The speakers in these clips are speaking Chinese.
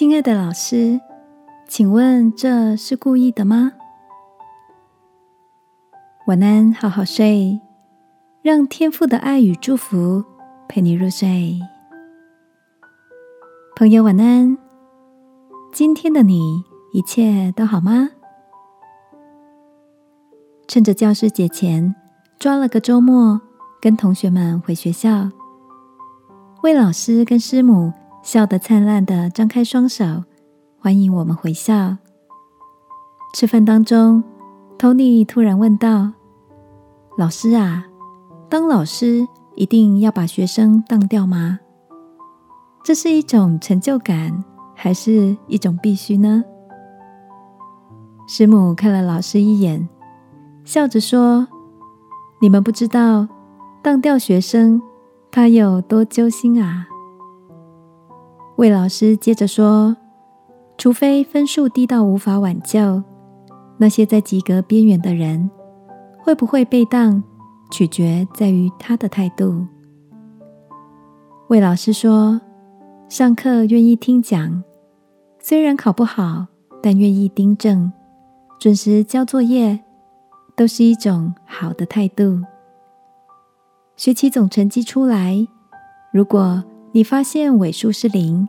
亲爱的老师，请问这是故意的吗？晚安，好好睡，让天父的爱与祝福陪你入睡。朋友，晚安。今天的你一切都好吗？趁着教师节前，抓了个周末，跟同学们回学校，为老师跟师母笑得灿烂的张开双手，欢迎我们回校。吃饭当中，Tony 突然问道：“老师啊，当老师一定要把学生当掉吗？”这是一种成就感，还是一种必须呢？师母看了老师一眼，笑着说：“你们不知道，当掉学生他有多揪心啊。”魏老师接着说：“除非分数低到无法挽救，那些在及格边缘的人，会不会被当，取决在于他的态度。”魏老师说。上课愿意听讲，虽然考不好，但愿意订正、准时交作业，都是一种好的态度。学期总成绩出来，如果你发现尾数是零，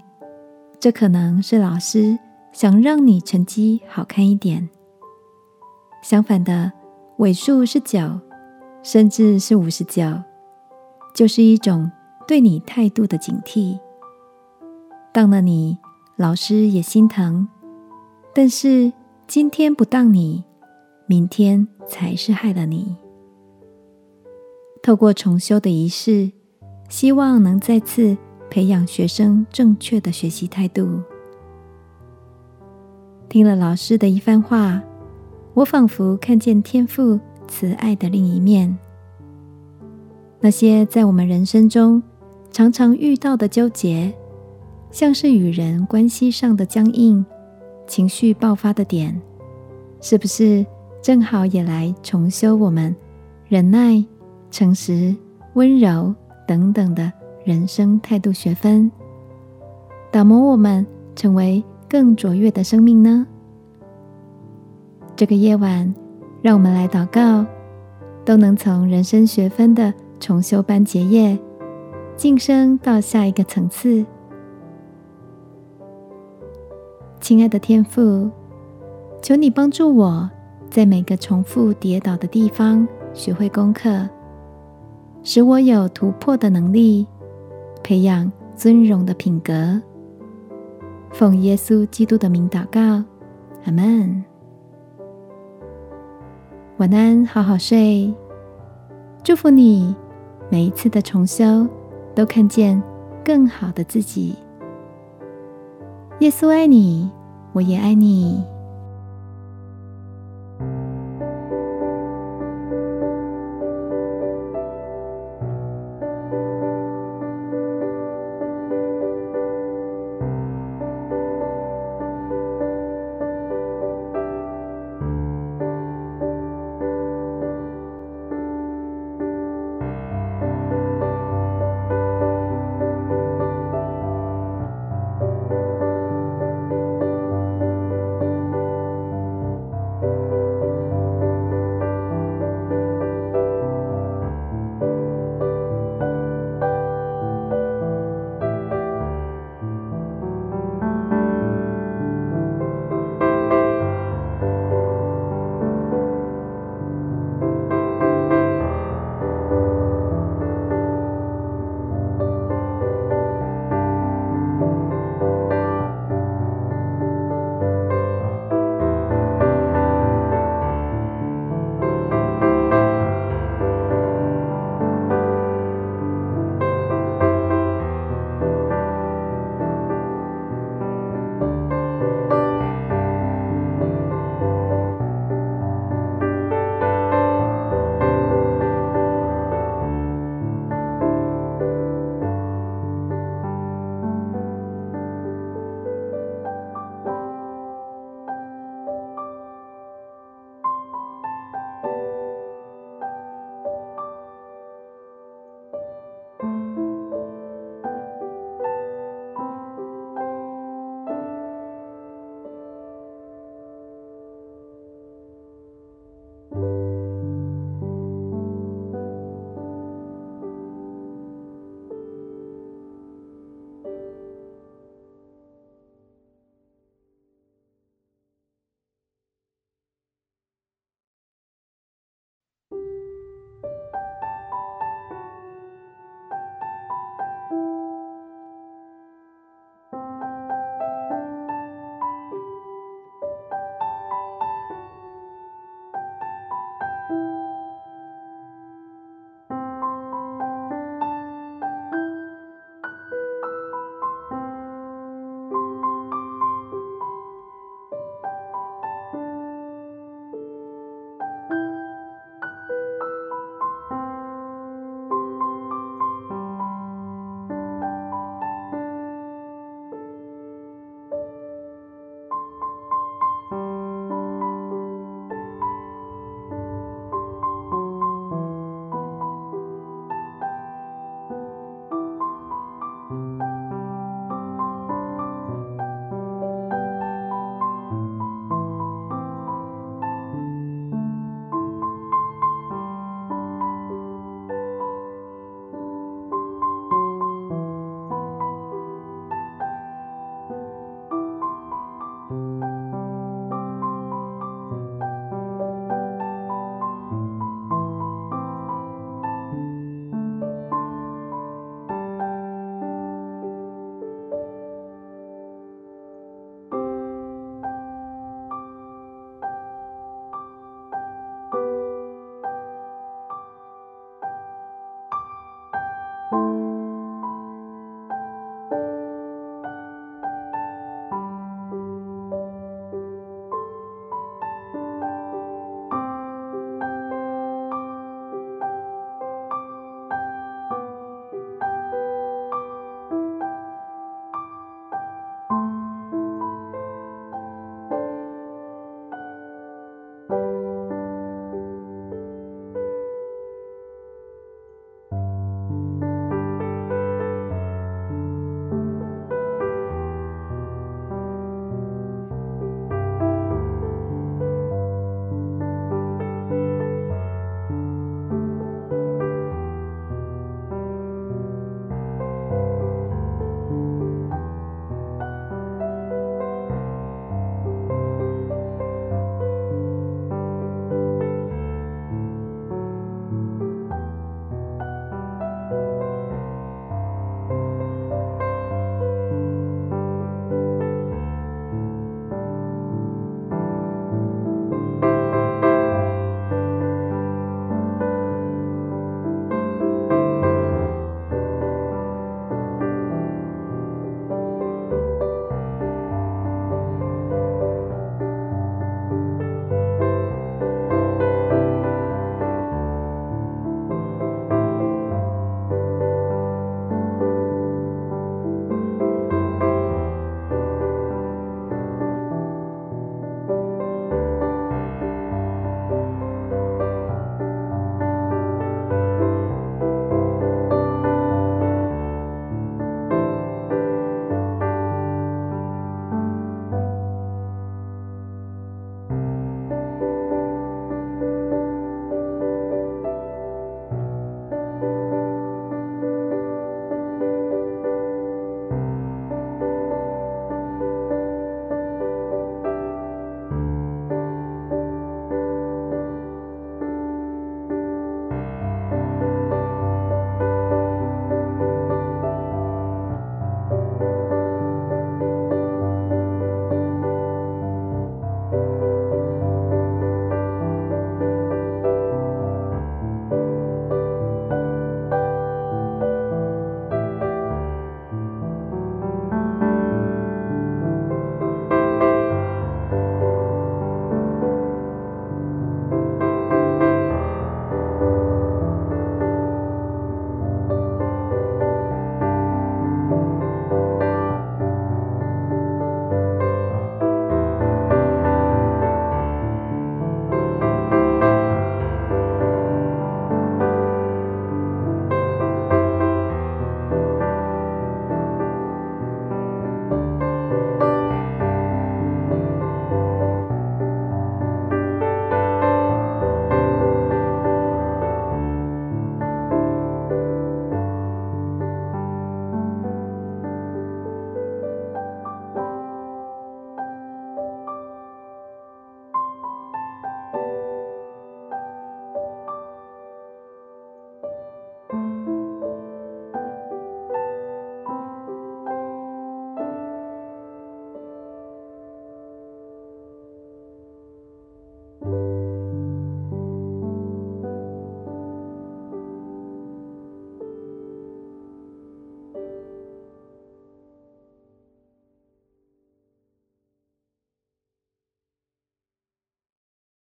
这可能是老师想让你成绩好看一点。相反的，尾数是九，甚至是五十九，就是一种对你态度的警惕。当了你，老师也心疼。但是今天不当你，明天才是害了你。透过重修的仪式，希望能再次培养学生正确的学习态度。听了老师的一番话，我仿佛看见天父慈爱的另一面。那些在我们人生中常常遇到的纠结。像是与人关系上的僵硬、情绪爆发的点，是不是正好也来重修我们忍耐、诚实、温柔等等的人生态度学分，打磨我们成为更卓越的生命呢？这个夜晚，让我们来祷告，都能从人生学分的重修班结业，晋升到下一个层次。亲爱的天父，求你帮助我，在每个重复跌倒的地方学会功课，使我有突破的能力，培养尊荣的品格。奉耶稣基督的名祷告，阿门。晚安，好好睡。祝福你，每一次的重修都看见更好的自己。耶稣爱你，我也爱你。